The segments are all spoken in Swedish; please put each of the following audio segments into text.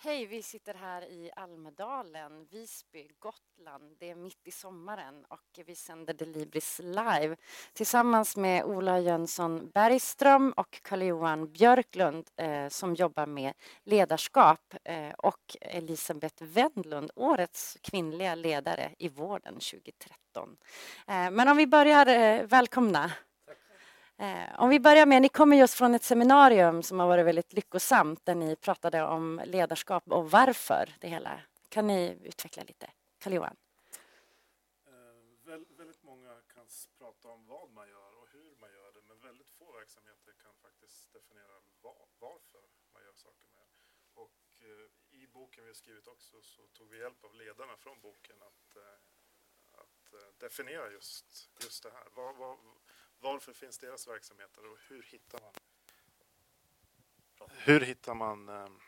Hej, vi sitter här i Almedalen, Visby, Gotland. Det är mitt i sommaren och vi sänder Delibris live tillsammans med Ola Jönsson Bergström och Carl-Johan Björklund eh, som jobbar med ledarskap eh, och Elisabeth Wendlund, årets kvinnliga ledare i vården 2013. Eh, men om vi börjar, eh, välkomna. Eh, om vi börjar med, ni kommer just från ett seminarium som har varit väldigt lyckosamt där ni pratade om ledarskap och varför det hela. Kan ni utveckla lite? Karl-Johan? Eh, väldigt många kan prata om vad man gör och hur man gör det men väldigt få verksamheter kan faktiskt definiera varför man gör saker med Och eh, i boken vi har skrivit också så tog vi hjälp av ledarna från boken att, att definiera just, just det här. Vad, vad, varför finns deras verksamheter och hur hittar man hur hittar man ehm,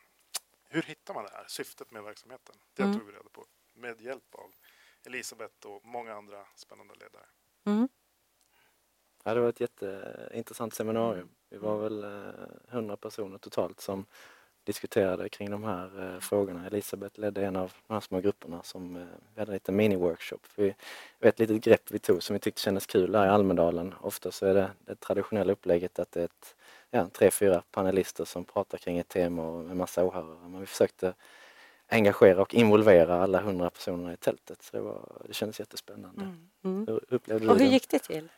hur hittar man det här syftet med verksamheten? Det mm. tog vi reda på med hjälp av Elisabeth och många andra spännande ledare. Mm. Ja, det var ett jätteintressant seminarium. Vi var väl eh, hundra personer totalt som diskuterade kring de här eh, frågorna. Elisabeth ledde en av de här små grupperna som eh, vi hade lite mini-workshop. Vi, ett litet grepp vi tog som vi tyckte kändes kul här i Almedalen. Ofta så är det det traditionella upplägget att det är ett, ja, tre, fyra panelister som pratar kring ett tema och en massa åhörare. Men vi försökte engagera och involvera alla hundra personerna i tältet. Så det, var, det kändes jättespännande. Mm. Mm. Hur upplevde du Och hur gick det till?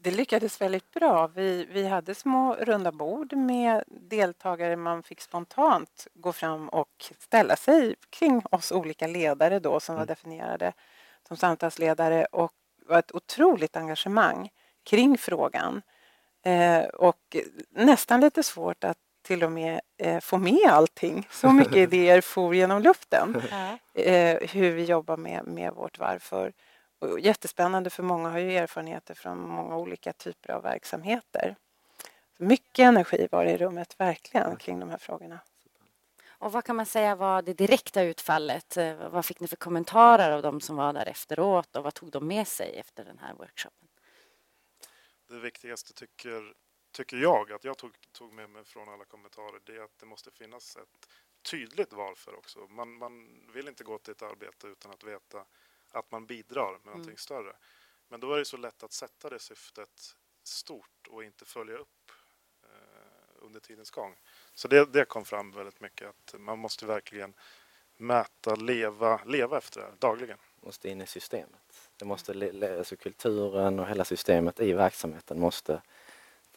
Det lyckades väldigt bra. Vi, vi hade små runda bord med deltagare. Man fick spontant gå fram och ställa sig kring oss olika ledare då som var mm. definierade som samtalsledare och var ett otroligt engagemang kring frågan. Eh, och nästan lite svårt att till och med eh, få med allting. Så mycket idéer for genom luften. Eh, hur vi jobbar med, med vårt varför. Och jättespännande för många har ju erfarenheter från många olika typer av verksamheter. Mycket energi var det i rummet, verkligen, kring de här frågorna. Och vad kan man säga var det direkta utfallet? Eh, vad fick ni för kommentarer av de som var där efteråt och vad tog de med sig efter den här workshopen? Det viktigaste tycker, tycker jag, att jag tog, tog med mig från alla kommentarer, det är att det måste finnas ett tydligt varför också. Man, man vill inte gå till ett arbete utan att veta att man bidrar med någonting mm. större. Men då är det så lätt att sätta det syftet stort och inte följa upp eh, under tidens gång. Så det, det kom fram väldigt mycket att man måste verkligen mäta, leva, leva efter det dagligen. Måste in i systemet. Det måste, alltså kulturen och hela systemet i verksamheten måste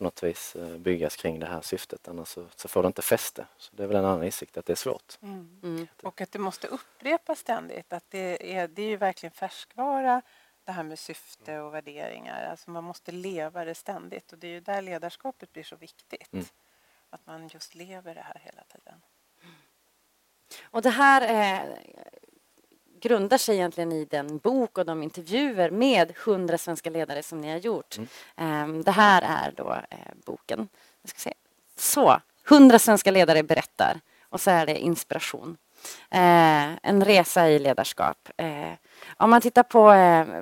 på något vis eh, byggas kring det här syftet annars så, så får det inte fäste. Så det är väl en annan insikt att det är svårt. Mm. Mm. Och att det måste upprepas ständigt. Att det, är, det är ju verkligen färskvara det här med syfte och värderingar. Alltså man måste leva det ständigt och det är ju där ledarskapet blir så viktigt. Mm. Att man just lever det här hela tiden. Och det här eh, grundar sig egentligen i den bok och de intervjuer med hundra svenska ledare som ni har gjort. Mm. Ehm, det här är då eh, boken. Jag ska se. Så, hundra svenska ledare berättar och så är det inspiration. Eh, en resa i ledarskap. Eh, om man tittar på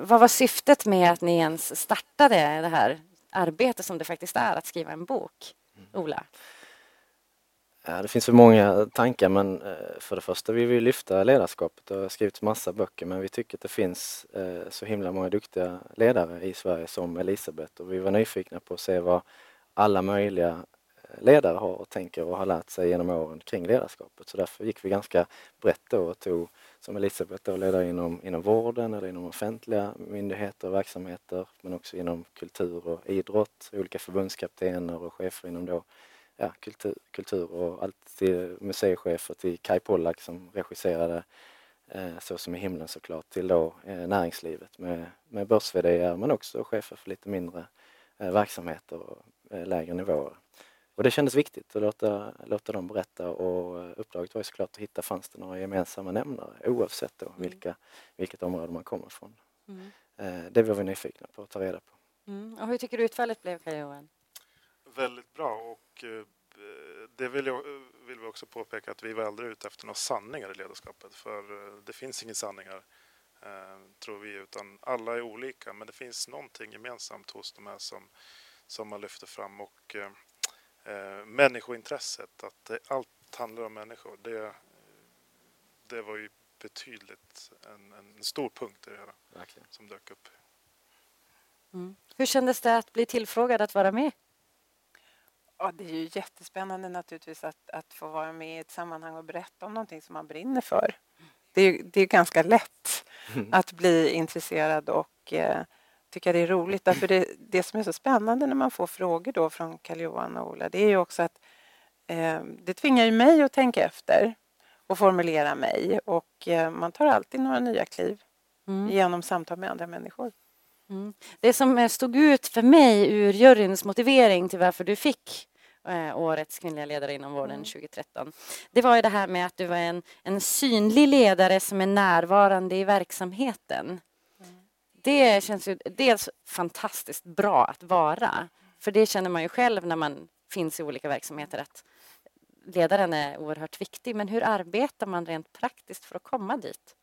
vad var syftet med att ni ens startade det här arbetet som det faktiskt är att skriva en bok? Mm. Ola? Ja, det finns för många tankar men eh, för det första vill vi lyfta ledarskapet. Det har skrivits massa böcker men vi tycker att det finns eh, så himla många duktiga ledare i Sverige som Elisabeth och vi var nyfikna på att se vad alla möjliga eh, ledare har och tänker och har lärt sig genom åren kring ledarskapet. Så därför gick vi ganska brett då och tog som Elisabeth då ledare inom, inom vården eller inom offentliga myndigheter och verksamheter men också inom kultur och idrott, olika förbundskaptener och chefer inom då ja, kultur, kultur och allt till museichefer till Kai Pollak som regisserade eh, Så som i himlen såklart till då eh, näringslivet med, med börs men också chefer för lite mindre eh, verksamheter och eh, lägre nivåer. Och det kändes viktigt att låta, låta dem berätta och eh, uppdraget var ju såklart att hitta fanns det några gemensamma nämnare oavsett då mm. vilka, vilket område man kommer ifrån. Mm. Eh, det var vi nyfikna på att ta reda på. Mm. Och hur tycker du utfallet blev, Karl-Johan? Väldigt bra och eh, det vill, jag, vill vi också påpeka att vi var aldrig ute efter några sanningar i ledarskapet för eh, det finns inga sanningar eh, tror vi utan alla är olika men det finns någonting gemensamt hos de här som, som man lyfter fram och eh, människointresset att det, allt handlar om människor det, det var ju betydligt en, en stor punkt i det hela Verkligen. som dök upp. Mm. Hur kändes det att bli tillfrågad att vara med? Ja, det är ju jättespännande naturligtvis att, att få vara med i ett sammanhang och berätta om någonting som man brinner för. Det är, det är ganska lätt att bli intresserad och eh, tycka det är roligt. Därför det, det som är så spännande när man får frågor då från Karl-Johan och Ola det är ju också att eh, det tvingar ju mig att tänka efter och formulera mig och eh, man tar alltid några nya kliv Mm. genom samtal med andra människor. Mm. Det som eh, stod ut för mig ur juryns motivering till varför du fick årets kvinnliga ledare inom vården Mm. 2013. Det var ju det här med att du var en, en synlig ledare som är närvarande i verksamheten. Det känns ju dels fantastiskt bra att vara. För det känner man ju själv när man finns i olika verksamheter att ledaren är oerhört viktig. Men hur arbetar man rent praktiskt för att komma dit?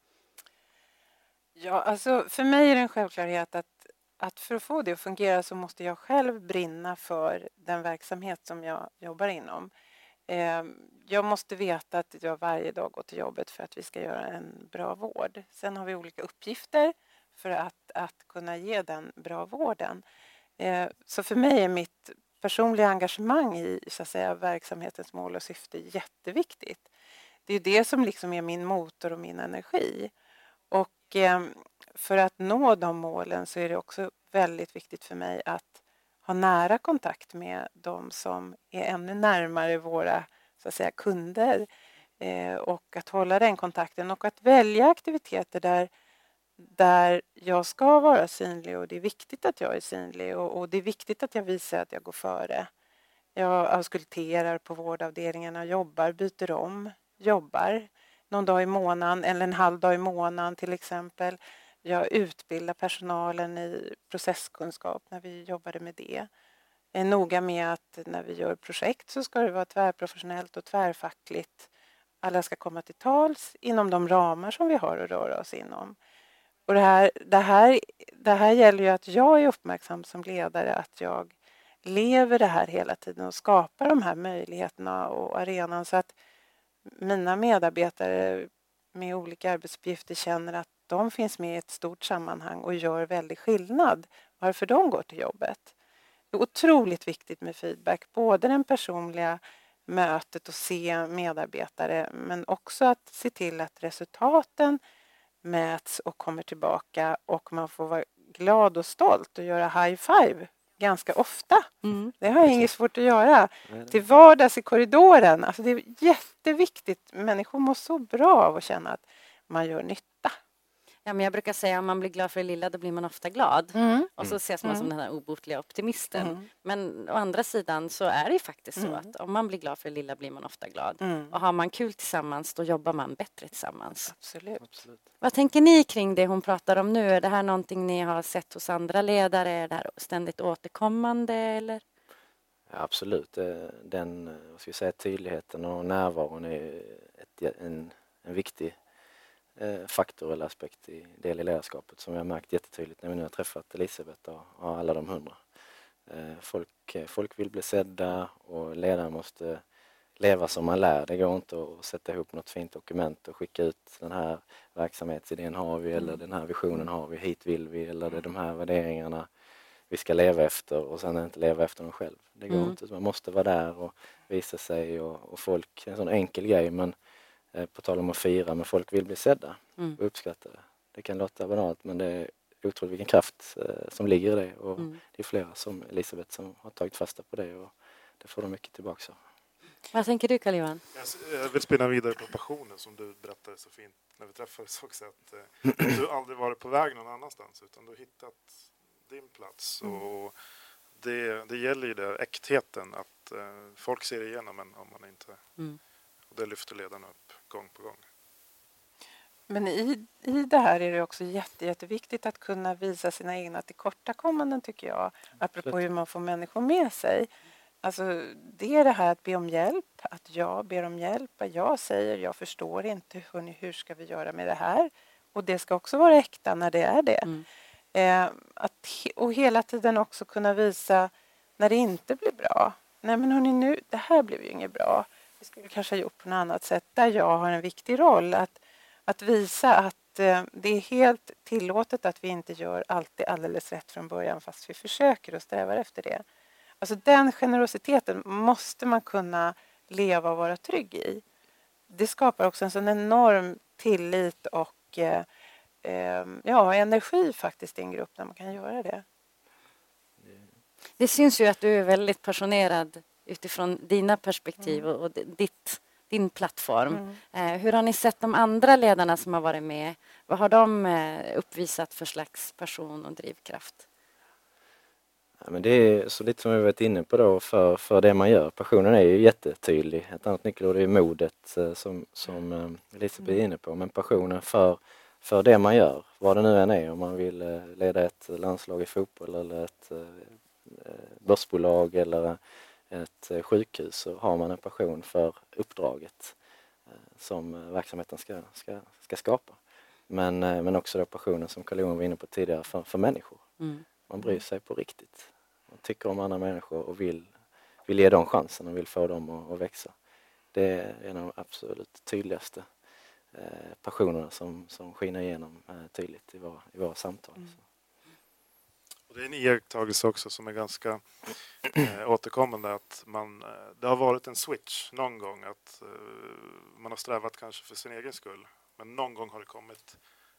Ja, alltså för mig är det en självklarhet att, att för att få det att fungera så måste jag själv brinna för den verksamhet som jag jobbar inom. Ehm, jag måste veta att jag varje dag går till jobbet för att vi ska göra en bra vård. Sen har vi olika uppgifter för att, att kunna ge den bra vården. Ehm, så för mig är mitt personliga engagemang i så att säga, verksamhetens mål och syfte jätteviktigt. Det är det som liksom är min motor och min energi. Och ehm, för att nå de målen så är det också väldigt viktigt för mig att ha nära kontakt med de som är ännu närmare våra så att säga, kunder eh, och att hålla den kontakten och att välja aktiviteter där, där jag ska vara synlig och det är viktigt att jag är synlig och, och det är viktigt att jag visar att jag går före. Jag auskulterar på vårdavdelningarna, jobbar, byter om, jobbar någon dag i månaden eller en halv dag i månaden till exempel. Jag utbildar personalen i processkunskap när vi jobbade med det. Jag är noga med att när vi gör projekt så ska det vara tvärprofessionellt och tvärfackligt. Alla ska komma till tals inom de ramar som vi har att röra oss inom. Och det, här, det, här, det här gäller ju att jag är uppmärksam som ledare, att jag lever det här hela tiden och skapar de här möjligheterna och arenan så att mina medarbetare med olika arbetsuppgifter känner att de finns med i ett stort sammanhang och gör väldigt skillnad varför de går till jobbet. Det är otroligt viktigt med feedback, både den personliga mötet och se medarbetare men också att se till att resultaten mäts och kommer tillbaka och man får vara glad och stolt och göra high five ganska ofta. Det har jag inget svårt att göra. Till vardags i korridoren. Alltså det är jätteviktigt. Människor mår så bra av att känna att man gör nytta. Ja, men jag brukar säga om man blir glad för det lilla då blir man ofta glad. Och så ses man som den här obotliga optimisten. Mm. Men å andra sidan så är det ju faktiskt så Mm. att om man blir glad för det lilla blir man ofta glad. Mm. Och har man kul tillsammans då jobbar man bättre tillsammans. Absolut. Absolut. Vad tänker ni kring det hon pratar om nu? Är det här någonting ni har sett hos andra ledare? Är det här ständigt återkommande eller? Ja, absolut. Eh, Den eh, vad ska vi säga, tydligheten och närvaron är ett, en, en viktig faktor eller aspekt i del i ledarskapet som har märkt jättetydligt när vi nu har träffat Elisabeth och, och alla de hundra. Eh, Folk, eh, folk vill bli sedda och ledaren måste leva som man lär. Det går inte att sätta ihop något fint dokument och skicka ut den här verksamhetsidén har vi eller den här visionen har vi, hit vill vi eller det är de här värderingarna vi ska leva efter och sen inte leva efter dem själv. Det går Mm. inte. Man måste vara där och visa sig och, och folk, en sån enkel grej men eh, på tal om att fira, men folk vill bli sedda Mm. och uppskattade. Det kan låta banalt men det är otroligt vilken kraft eh, som ligger i det och Mm. det är flera som Elisabeth som har tagit fasta på det och det får de mycket tillbaka av. Vad tänker du Carl-Johan? Jag- Jag vill spinna vidare på passionen som du berättade så fint när vi träffades också. Att eh, du aldrig varit på väg någon annanstans utan du har hittat din plats. Och det, det gäller ju det, äktheten, att eh, folk ser igenom en om man inte... Mm. Och det lyfter ledarna upp gång på gång. Men i, i det här är det också jätte, jätteviktigt att kunna visa sina egna tillkortakommanden tycker jag. Apropå hur man får människor med sig. Alltså, det är det här att be om hjälp, att jag ber om hjälp, att jag säger jag förstår inte, hörni, hur ska vi göra med det här? Och det ska också vara äkta när det är det. Mm. Eh, att, och hela tiden också kunna visa när det inte blir bra. Nej men hörni, nu, det här blev ju inget bra. Vi skulle kanske ha gjort på något annat sätt där jag har en viktig roll. Att, Att visa att eh, det är helt tillåtet att vi inte gör alltid alldeles rätt från början fast vi försöker och strävar efter det. Alltså den generositeten måste man kunna leva och vara trygg i. Det skapar också en sån enorm tillit och eh, eh, ja, energi faktiskt i en grupp när man kan göra det. Det syns ju att du är väldigt passionerad utifrån dina perspektiv Mm. och, och ditt, din plattform. Eh, hur har ni sett de andra ledarna som har varit med? Vad har de eh, uppvisat för slags passion och drivkraft? Ja, men det är så lite som vi varit inne på då för, för det man gör. Passionen är ju jättetydlig. Ett annat nyckelord är modet eh, som, som eh, Elisabeth är inne på. Men passionen för, för det man gör, vad det nu än är. Om man vill eh, leda ett landslag i fotboll eller ett börsbolag eller ett eh, sjukhus så har man en passion för uppdraget eh, som eh, verksamheten ska, ska, ska skapa. Men, men också då passionen som Carl-Johan var inne på tidigare för, för människor. Mm. Man bryr sig på riktigt. Man tycker om andra människor och vill, vill ge dem chansen och vill få dem att, att växa. Det är en av de absolut tydligaste passionerna som, som skiner igenom tydligt i våra, i våra samtal. Mm. Det är en iakttagelse också som är ganska eh, återkommande att man, eh, det har varit en switch någon gång att eh, man har strävat kanske för sin egen skull men någon gång har det kommit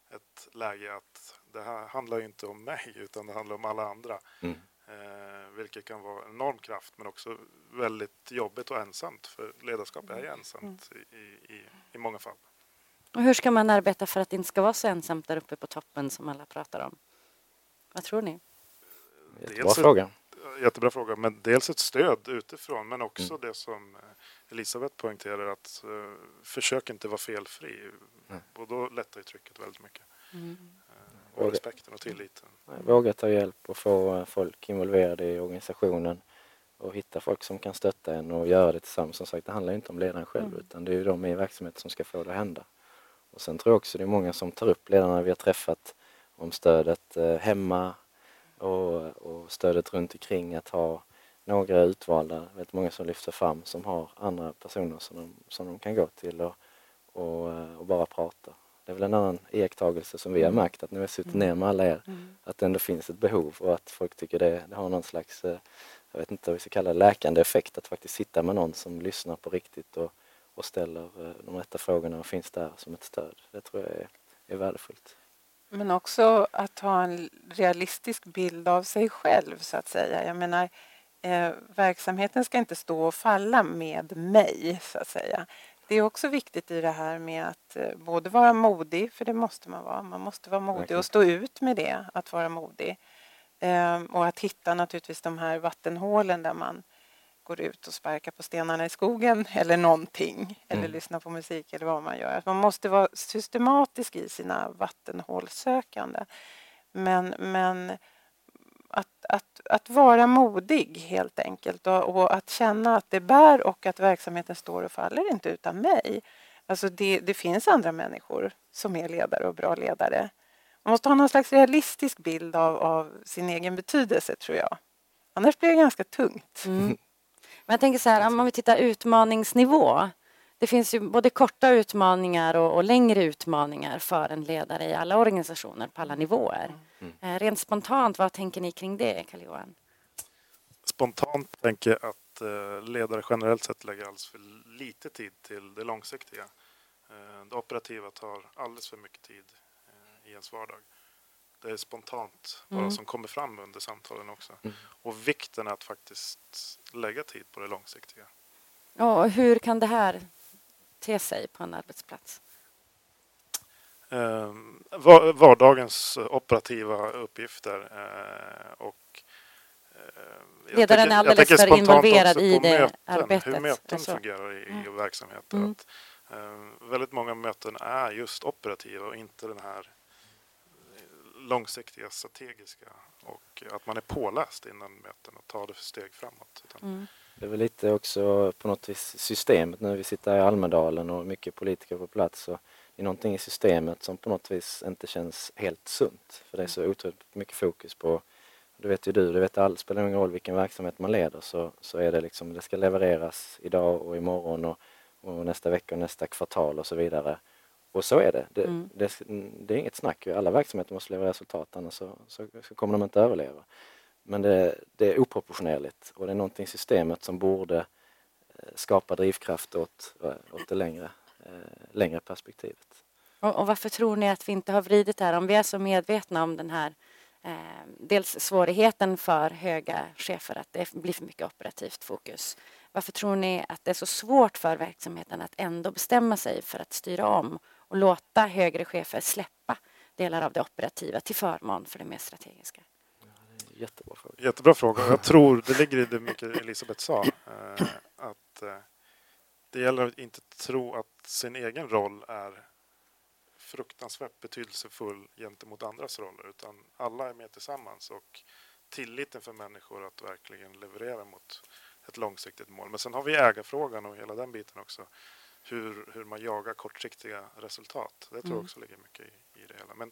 ett läge att det här handlar ju inte om mig utan det handlar om alla andra. Mm. Eh, vilket kan vara en enorm kraft men också väldigt jobbigt och ensamt för ledarskap är ju ensamt i, i, i, i många fall. Och hur ska man arbeta för att det inte ska vara så ensamt där uppe på toppen som alla pratar om? Vad tror ni? Jättebra Dels ett- fråga. Jättebra fråga, men dels ett stöd utifrån men också Mm. det som eh, Elisabeth poängterar att uh, försök inte vara felfri Nej. och då lättar ju trycket väldigt mycket. Mm. Och Och- respekten och tilliten. Våga ta hjälp och få folk involverade i organisationen och hitta folk som kan stötta en och göra det tillsammans. Som sagt, det handlar inte om ledaren själv Mm. utan det är ju de i verksamheten som ska få det att hända. Och sen tror jag också det är många som tar upp ledarna vi har träffat om stödet eh, hemma och, och stödet runt omkring att ha några utvalda, vet många som lyfter fram som har andra personer som de, som de kan gå till och, och, och bara prata. Det är väl en annan iakttagelse som vi har märkt att när vi har suttit ner med alla er att det ändå finns ett behov och att folk tycker det, det har någon slags, eh, jag vet inte vad vi ska kalla det, läkande effekt att faktiskt sitta med någon som lyssnar på riktigt och, och ställer eh, de rätta frågorna och finns där som ett stöd. Det tror jag är, är värdefullt. Men också att ha en realistisk bild av sig själv så att säga. Jag menar, eh, verksamheten ska inte stå och falla med mig så att säga. Det är också viktigt i det här med att eh, både vara modig, för det måste man vara. Man måste vara modig och stå ut med det, att vara modig. Eh, och att hitta naturligtvis de här vattenhålen där man går ut och sparkar på stenarna i skogen eller någonting. Eller Mm. lyssnar på musik eller vad man gör. Att man måste vara systematisk i sina vattenhålssökande. Men, men att, att, att vara modig helt enkelt och, och att känna att det bär och att verksamheten står och faller inte utan mig. Alltså det, det finns andra människor som är ledare och bra ledare. Man måste ha någon slags realistisk bild av, av sin egen betydelse tror jag. Annars blir det ganska tungt. Mm. Men jag tänker så här, om vi tittar utmaningsnivå. Det finns ju både korta utmaningar och, och längre utmaningar för en ledare i alla organisationer på alla nivåer. Eh, rent spontant, vad tänker ni kring det, Carl-Johan? Spontant tänker jag att eh, ledare generellt sett lägger alldeles för lite tid till det långsiktiga. Eh, det operativa tar alldeles för mycket tid i ens vardag. Det är spontant bara Mm. som kommer fram under samtalen också. Mm. Och vikten är att faktiskt lägga tid på det långsiktiga. Och hur kan det här te sig på en arbetsplats? Eh, va- vardagens operativa uppgifter eh, och eh, jag Ledaren tänker- är alldeles för spontant involverad också i på det möten, arbetet, Hur möten alltså. fungerar i, i Mm. verksamheter. Mm. Att, eh, väldigt många möten är just operativa och inte den här långsiktiga strategiska och att man är påläst innan möten och tar det för steg framåt. Mm. Det är väl lite också på något vis systemet nu. Vi sitter här i Almedalen och mycket politiker på plats. Så det är någonting i systemet som på något vis inte känns helt sunt. För det är så otroligt mycket fokus på, det vet ju du, det vet alla, spelar ingen roll vilken verksamhet man leder så, så är det liksom, det ska levereras idag och imorgon och, och nästa vecka och nästa kvartal och så vidare. Och så är det. Det, Mm. det, det är inget snack. Alla verksamheter måste leverera resultat annars så, så, så kommer de inte överleva. Men det, det är oproportionerligt och det är någonting i systemet som borde eh, skapa drivkraft åt, eh, åt det längre, eh, längre perspektivet. Och, och varför tror ni att vi inte har vridit det här? Om vi är så medvetna om den här eh, dels svårigheten för höga chefer att det blir för mycket operativt fokus. Varför tror ni att det är så svårt för verksamheten att ändå bestämma sig för att styra om och låta högre chefer släppa delar av det operativa till förmån för det mer strategiska? Jättebra fråga. Jättebra fråga. Jag tror det ligger i det mycket Elisabeth sa. Eh, att eh, det gäller att inte tro att sin egen roll är fruktansvärt betydelsefull gentemot andras roller utan alla är med tillsammans och tilliten för människor att verkligen leverera mot ett långsiktigt mål. Men sen har vi ägarfrågan och hela den biten också. Hur, hur man jagar kortsiktiga resultat. Det tror jag Mm. också ligger mycket i, i det hela. Men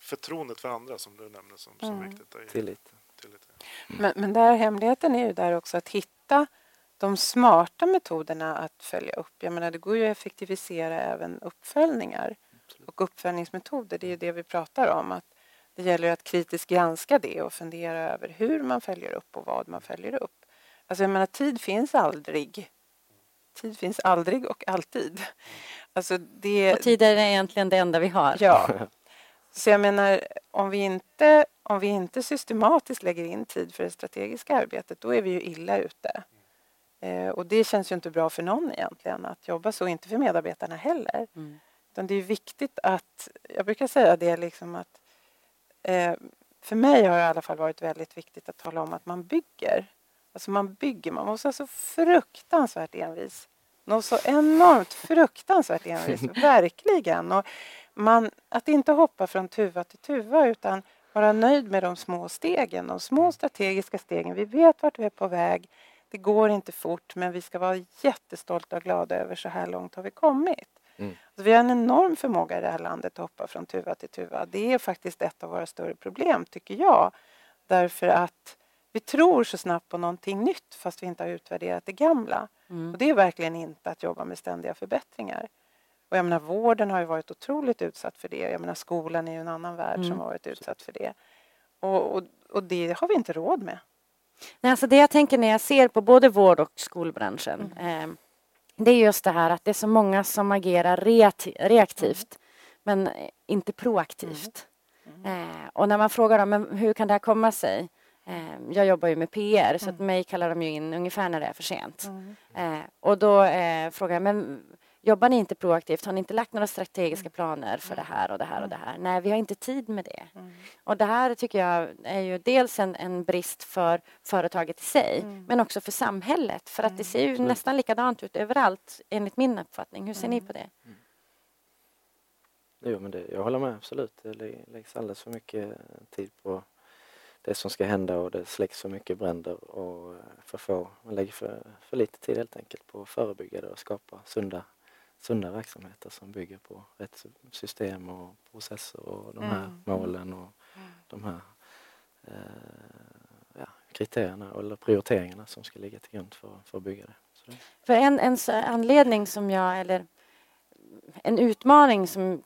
förtroendet för andra som du nämnde som, som Mm. viktigt. Är Tillit. tillit. Men, men där hemligheten är ju där också att hitta de smarta metoderna att följa upp. Jag menar, det går ju att effektivisera även uppföljningar. Absolut. Och uppföljningsmetoder, det är ju det vi pratar om. Att det gäller att kritiskt granska det och fundera över hur man följer upp och vad man följer upp. Alltså jag menar, tid finns aldrig. Tid finns aldrig och alltid. Alltså det, Och tid är egentligen det enda vi har. Ja. Så jag menar, om vi, inte, om vi inte systematiskt lägger in tid för det strategiska arbetet, då är vi ju illa ute. Eh, och det känns ju inte bra för någon egentligen att jobba så, inte för medarbetarna heller. Mm. Utan det är viktigt att, jag brukar säga det liksom att eh, för mig har det i alla fall varit väldigt viktigt att tala om att man bygger. Alltså man bygger, man måste vara så fruktansvärt envis. Nå så enormt fruktansvärt envis, verkligen. Och man, att inte hoppa från tuva till tuva utan vara nöjd med de små stegen, de små strategiska stegen. Vi vet vart vi är på väg. Det går inte fort men vi ska vara jättestolta och glada över så här långt har vi kommit. Mm. Så vi har en enorm förmåga i det här landet att hoppa från tuva till tuva. Det är faktiskt ett av våra större problem tycker jag. Därför att vi tror så snabbt på någonting nytt fast vi inte har utvärderat det gamla. Mm. Och det är verkligen inte att jobba med ständiga förbättringar. Och jag menar, vården har ju varit otroligt utsatt för det. Jag menar, skolan är ju en annan värld Mm. som har varit utsatt för det. Och, och, och det har vi inte råd med. Nej, alltså det jag tänker när jag ser på både vård och skolbranschen eh, det är just det här att det är så många som agerar reaktivt men eh, inte proaktivt. Eh, och när man frågar dem men hur kan det här komma sig? Eh, jag jobbar ju med PR så att mig kallar de ju in ungefär när det är för sent. Eh, och då eh, frågar jag men jobbar ni inte proaktivt? Har ni inte lagt några strategiska planer för det här och det här och det här? Nej, vi har inte tid med det. Och det här tycker jag är ju dels en, en brist för företaget i sig men också för samhället. För att det ser ju nästan likadant ut överallt enligt min uppfattning. Hur ser ni på det? Jo, men det, jag håller med absolut. Det lä- läggs alldeles för mycket tid på det som ska hända och det släcks för mycket bränder och eh, för få, man lägger för, för lite tid helt enkelt på att förebygga det och skapa sunda, sunda verksamheter som bygger på rätt system och processer och de här Mm. målen och de här eh, ja, kriterierna eller prioriteringarna som ska ligga till grund för, för att bygga det. Det För en, en anledning som jag, eller en utmaning som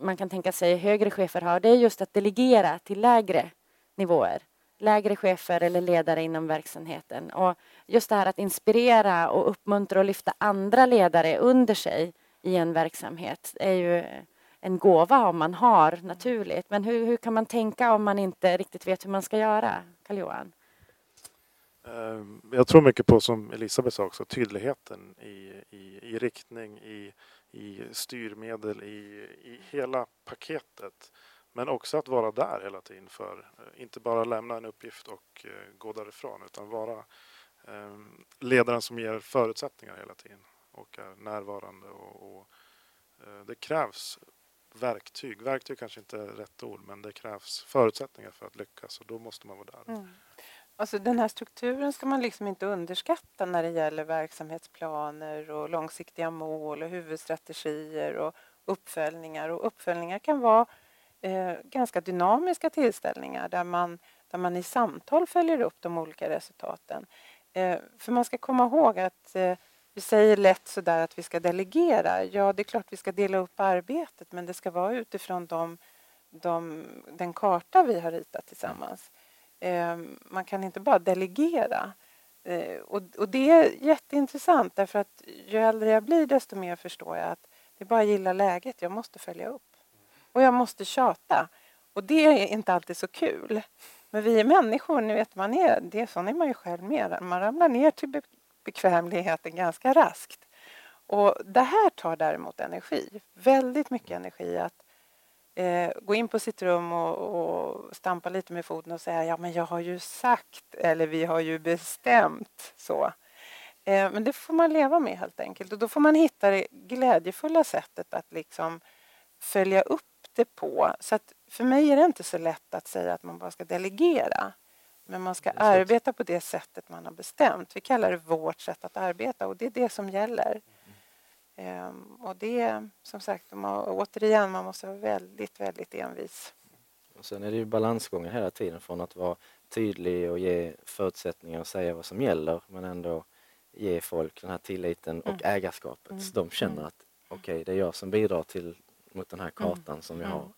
man kan tänka sig högre chefer har, det är just att delegera till lägre nivåer. Lägre chefer eller ledare inom verksamheten. Och just det här att inspirera och uppmuntra och lyfta andra ledare under sig i en verksamhet är ju en gåva om man har naturligt. Men hur, hur kan man tänka om man inte riktigt vet hur man ska göra? Karl-Johan? Ehm, jag tror mycket på, som Elisabeth sa också, tydligheten i, i, i riktning, i, i styrmedel, i, i hela paketet. Men också att vara där hela tiden för, eh, inte bara lämna en uppgift och eh, gå därifrån utan vara ehm, ledaren som ger förutsättningar hela tiden och är närvarande. Och, och, eh, det krävs verktyg. Verktyg kanske inte är rätt ord men det krävs förutsättningar för att lyckas och då måste man vara där. Mm. Alltså den här strukturen ska man liksom inte underskatta när det gäller verksamhetsplaner och långsiktiga mål och huvudstrategier och uppföljningar. Och uppföljningar kan vara eh, ganska dynamiska tillställningar där man, där man i samtal följer upp de olika resultaten. Eh, för man ska komma ihåg att eh, vi säger lätt sådär att vi ska delegera. Ja, det är klart vi ska dela upp arbetet men det ska vara utifrån de, de, den karta vi har ritat tillsammans. Eh, man kan inte bara delegera. Eh, och, och, det är jätteintressant därför att ju äldre jag blir desto mer förstår jag att det är bara att gilla läget, jag måste följa upp. Och jag måste tjata. Och det är inte alltid så kul. Men vi är människor, ni vet, man är, det är sån är man ju själv med. Man ramlar ner till bekvämligheten ganska raskt. Och det här tar däremot energi, väldigt mycket energi att eh, gå in på sitt rum och, och, stampa lite med foten och säga ja men jag har ju sagt eller vi har ju bestämt så. Eh, men det får man leva med helt enkelt och då får man hitta det glädjefulla sättet att liksom följa upp det på. Så att för mig är det inte så lätt att säga att man bara ska delegera. Men man ska arbeta på det sättet man har bestämt. Vi kallar det vårt sätt att arbeta och det är det som gäller. Um, och det som sagt, man, återigen, man måste vara väldigt, väldigt envis. Och sen är det ju balansgången hela tiden från att vara tydlig och ge förutsättningar och säga vad som gäller men ändå ge folk den här tilliten och mm. ägarskapet. Mm. Så de känner mm. att okej, okay, det är jag som bidrar till mot den här mm. kartan som jag mm. har.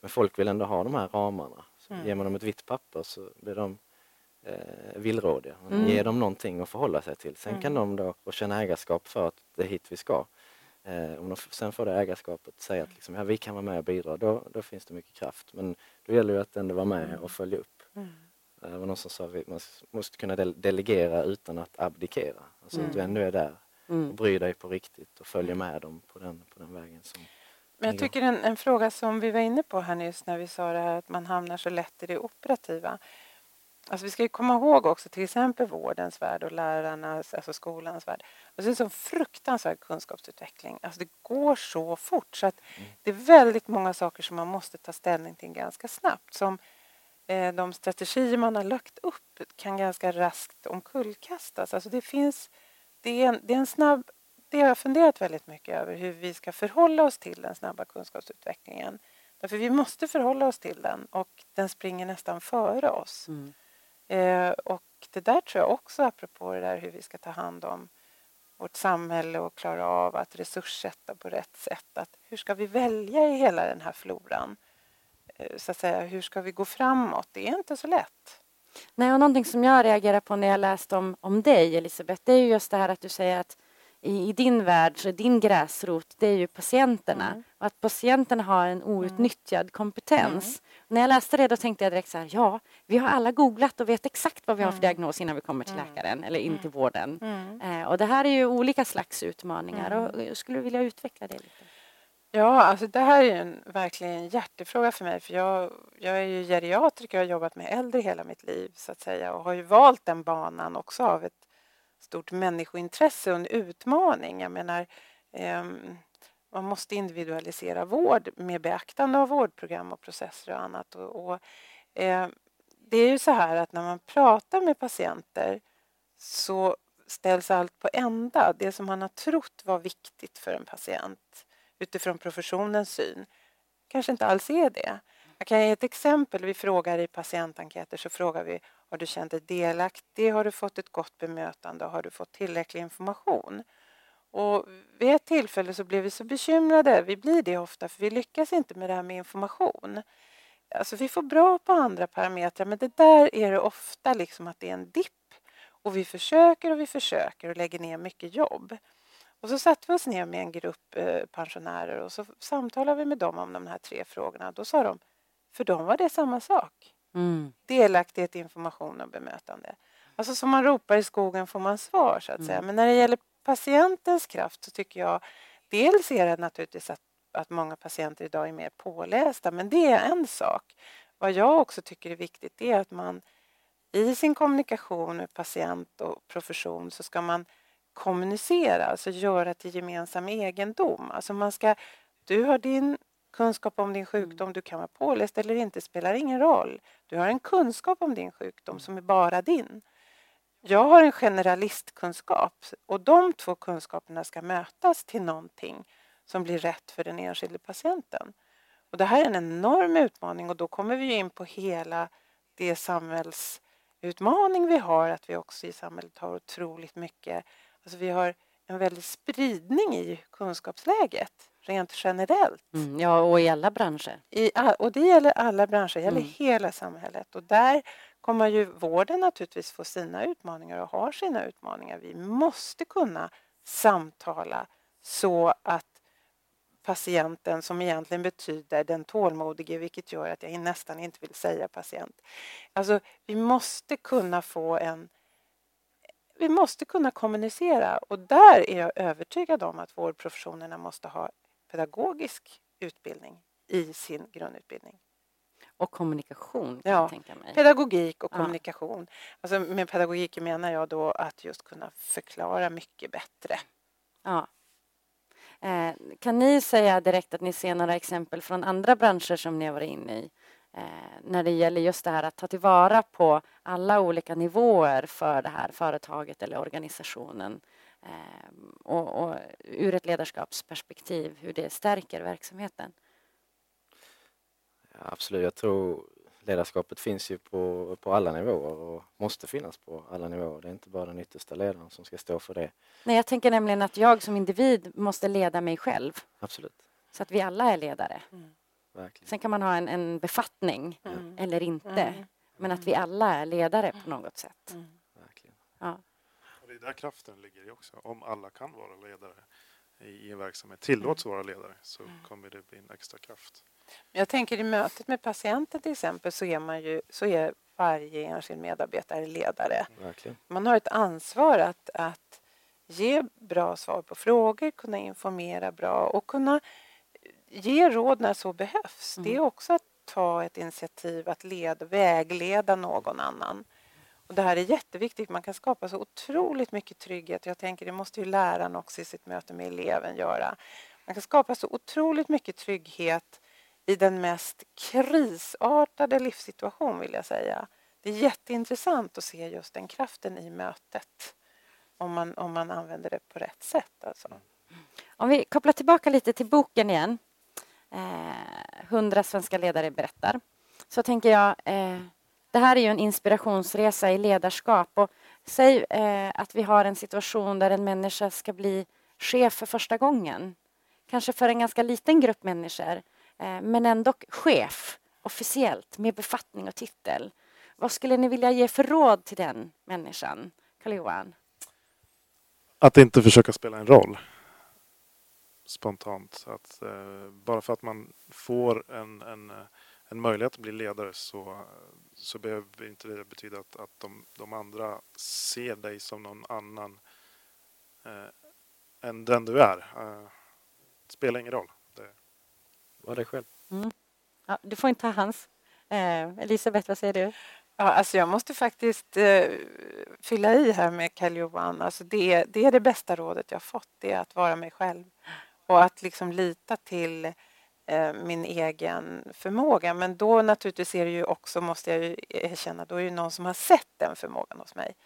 Men folk vill ändå ha de här ramarna. Så mm. Ger man dem ett vitt papper så blir de eh, villrådiga. Mm. Ger dem någonting att förhålla sig till. Sen kan de då och känna ägarskap för att det är hit vi ska. Eh, om de sen får det ägarskapet säga att liksom, ja, vi kan vara med och bidra, då, då finns det mycket kraft. Men då gäller det att ändå vara med och följa upp. Mm. Eh, det var någon som sa att man måste kunna delegera utan att abdikera. Alltså att du ändå är där och bryr dig på riktigt och följer med dem på den, på den vägen. Som, men jag tycker en, en, fråga som vi var inne på här nyss när vi sa det här att man hamnar så lätt i det operativa. Alltså vi ska komma ihåg också till exempel vårdens värld och lärarnas, alltså skolans värld. Alltså det är en sån fruktansvärd kunskapsutveckling. Alltså det går så fort så att mm. det är väldigt många saker som man måste ta ställning till ganska snabbt. Som eh, de strategier man har lagt upp kan ganska raskt omkullkastas. Alltså det finns, det är en, det är en snabb det har jag funderat väldigt mycket över hur vi ska förhålla oss till den snabba kunskapsutvecklingen. Därför vi måste förhålla oss till den och den springer nästan före oss. Mm. Eh, och det där tror jag också, apropå det där hur vi ska ta hand om vårt samhälle och klara av att resurssätta på rätt sätt. Att hur ska vi välja i hela den här floran? Eh, så att säga, hur ska vi gå framåt? Det är inte så lätt. Nej, och någonting som jag reagerar på när jag läste om, om dig, Elisabeth, det är ju just det här att du säger att i, i din värld så din gräsrot det är ju patienterna. Mm. Och att patienterna har en outnyttjad kompetens. Mm. När jag läste det då tänkte jag direkt så här, ja, vi har alla googlat och vet exakt vad vi har för mm. diagnos innan vi kommer till mm. läkaren eller in till mm. vården. Eh, och det här är ju olika slags utmaningar och jag skulle vilja utveckla det lite. Ja, alltså det här är en, verkligen en hjärtefråga för mig för jag, jag är ju geriatriker och har jobbat med äldre hela mitt liv så att säga och har ju valt den banan också av ett stort människointresse och en utmaning. Jag menar, eh, man måste individualisera vård med beaktande av vårdprogram och processer och annat. Och, och eh, det är ju så här att när man pratar med patienter så ställs allt på ända. Det som man har trott var viktigt för en patient utifrån professionens syn kanske inte alls är det. Jag kan ge ett exempel. Vi frågar i patientenkäter så frågar vi har du känt dig delaktig? Har du fått ett gott bemötande? Har du fått tillräcklig information? Och vid ett tillfälle så blev vi så bekymrade. Vi blir det ofta för vi lyckas inte med det här med information. Alltså vi får bra på andra parametrar men det där är det ofta liksom att det är en dipp. Och vi försöker och vi försöker och lägger ner mycket jobb. Och så satte vi oss ner med en grupp eh, pensionärer och så samtalade vi med dem om de här tre frågorna. Då sa de, för dem var det samma sak. Mm. Delaktighet, information och bemötande. Alltså som man ropar i skogen får man svar så att mm. säga. Men när det gäller patientens kraft så tycker jag dels är det naturligtvis att, att många patienter idag är mer pålästa men det är en sak. Vad jag också tycker är viktigt är att man i sin kommunikation med patient och profession så ska man kommunicera, alltså göra till gemensam egendom. Alltså man ska, du har din kunskap om din mm. sjukdom, du kan vara påläst eller inte, spelar ingen roll. Du har en kunskap om din sjukdom som är bara din. Jag har en generalistkunskap och de två kunskaperna ska mötas till någonting som blir rätt för den enskilde patienten. Och det här är en enorm utmaning och då kommer vi in på hela det samhällsutmaning vi har, att vi också i samhället har otroligt mycket, alltså vi har en väldig spridning i kunskapsläget rent generellt. Mm, ja, och i alla branscher. I, och det gäller alla branscher, det gäller Mm. hela samhället. Och där kommer ju vården naturligtvis få sina utmaningar och har sina utmaningar. Vi måste kunna samtala så att patienten, som egentligen betyder den tålmodige, vilket gör att jag nästan inte vill säga patient. Alltså, vi måste kunna få en... Vi måste kunna kommunicera och där är jag övertygad om att vårdprofessionerna måste ha pedagogisk utbildning i sin grundutbildning. Och kommunikation kan Ja. jag tänka mig. Pedagogik och Ja. kommunikation. Alltså med pedagogik menar jag då att just kunna förklara mycket bättre. Ja. Eh, kan ni säga direkt att ni ser några exempel från andra branscher som ni har varit inne i eh, när det gäller just det här att ta tillvara på alla olika nivåer för det här företaget eller organisationen och, och ur ett ledarskapsperspektiv hur det stärker verksamheten? Ja, absolut, jag tror ledarskapet finns ju på, på alla nivåer och måste finnas på alla nivåer. Det är inte bara den yttersta ledaren som ska stå för det. Nej, jag tänker nämligen att jag som individ måste leda mig själv Absolut, så att vi alla är ledare. verkligen. Sen kan man ha en, en befattning Mm. eller inte, Mm. men att vi alla är ledare på något sätt. verkligen. Ja. Det är där kraften ligger i också. Om alla kan vara ledare i en verksamhet, tillåts vara ledare, så kommer det bli en extra kraft. Jag tänker i mötet med patienten till exempel så är, man ju, så är varje enskild medarbetare ledare. verkligen. Man har ett ansvar att, att ge bra svar på frågor, kunna informera bra och kunna ge råd när så behövs. Det är också att ta ett initiativ att leda, vägleda någon annan. Och det här är jätteviktigt. Man kan skapa så otroligt mycket trygghet. Jag tänker det måste ju läraren också i sitt möte med eleven göra. Man kan skapa så otroligt mycket trygghet i den mest krisartade livssituation vill jag säga. Det är jätteintressant att se just den kraften i mötet om man, om man använder det på rätt sätt. Alltså. Mm. Om vi kopplar tillbaka lite till boken igen. Eh, 100 svenska ledare berättar. Så tänker jag, eh, det här är ju en inspirationsresa i ledarskap. Och säg eh, att vi har en situation där en människa ska bli chef för första gången. Kanske för en ganska liten grupp människor, eh, men ändå chef officiellt med befattning och titel. Vad skulle ni vilja ge för råd till den människan? Karl-Johan? Att inte försöka spela en roll spontant. Att, eh, bara för att man får en, en, eh, en möjlighet att bli ledare så, så behöver inte det betyda att, att de, de andra ser dig som någon annan eh, än den du är. Eh, spelar ingen roll. Det, Var det själv. Ja, du får inte ta hans. Eh, Elisabeth, vad säger du? Ja, alltså jag måste faktiskt eh, fylla i här med Karl-Johan. Alltså det, det är det bästa rådet jag fått, det är att vara mig själv. Och att liksom lita till eh, min egen förmåga. Men då naturligtvis är det ju också, måste jag ju erkänna, då är det någon som har sett den förmågan hos mig.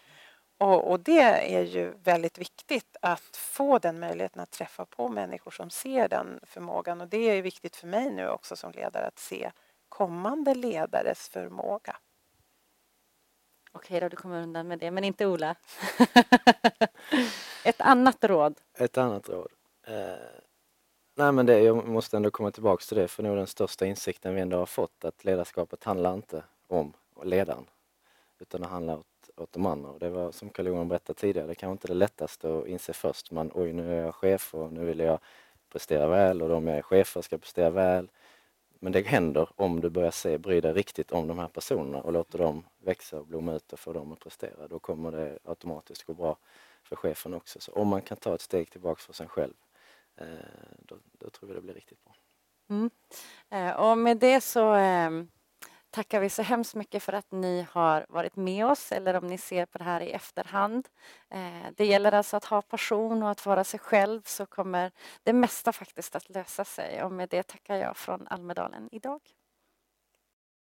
Och, och det är ju väldigt viktigt att få den möjligheten att träffa på människor som ser den förmågan. Och det är viktigt för mig nu också som ledare att se kommande ledares förmåga. Okej då, du kommer undan med det, men inte Ola. Ett annat råd. Ett annat råd. Eh, nej men det, jag måste ändå komma tillbaks till det för nog den största insikten vi ändå har fått att ledarskapet handlar inte om ledaren utan det handlar åt, åt de andra. Och det var som Carl-Johan berättade tidigare, det kanske inte är det lättaste att inse först. Man, oj nu är jag chef och nu vill jag prestera väl och de jag är chefer ska prestera väl. Men det händer om du börjar se, bry dig riktigt om de här personerna och låter dem växa och blomma ut och få dem att prestera. Då kommer det automatiskt gå bra för chefen också. Så om man kan ta ett steg tillbaks för sig själv, Eh, då, då tror vi det blir riktigt bra. Mm. Eh, och med det så ehm, tackar vi så hemskt mycket för att ni har varit med oss eller om ni ser på det här i efterhand. Eh, det gäller alltså att ha passion och att vara sig själv så kommer det mesta faktiskt att lösa sig. Och med det tackar jag från Almedalen idag.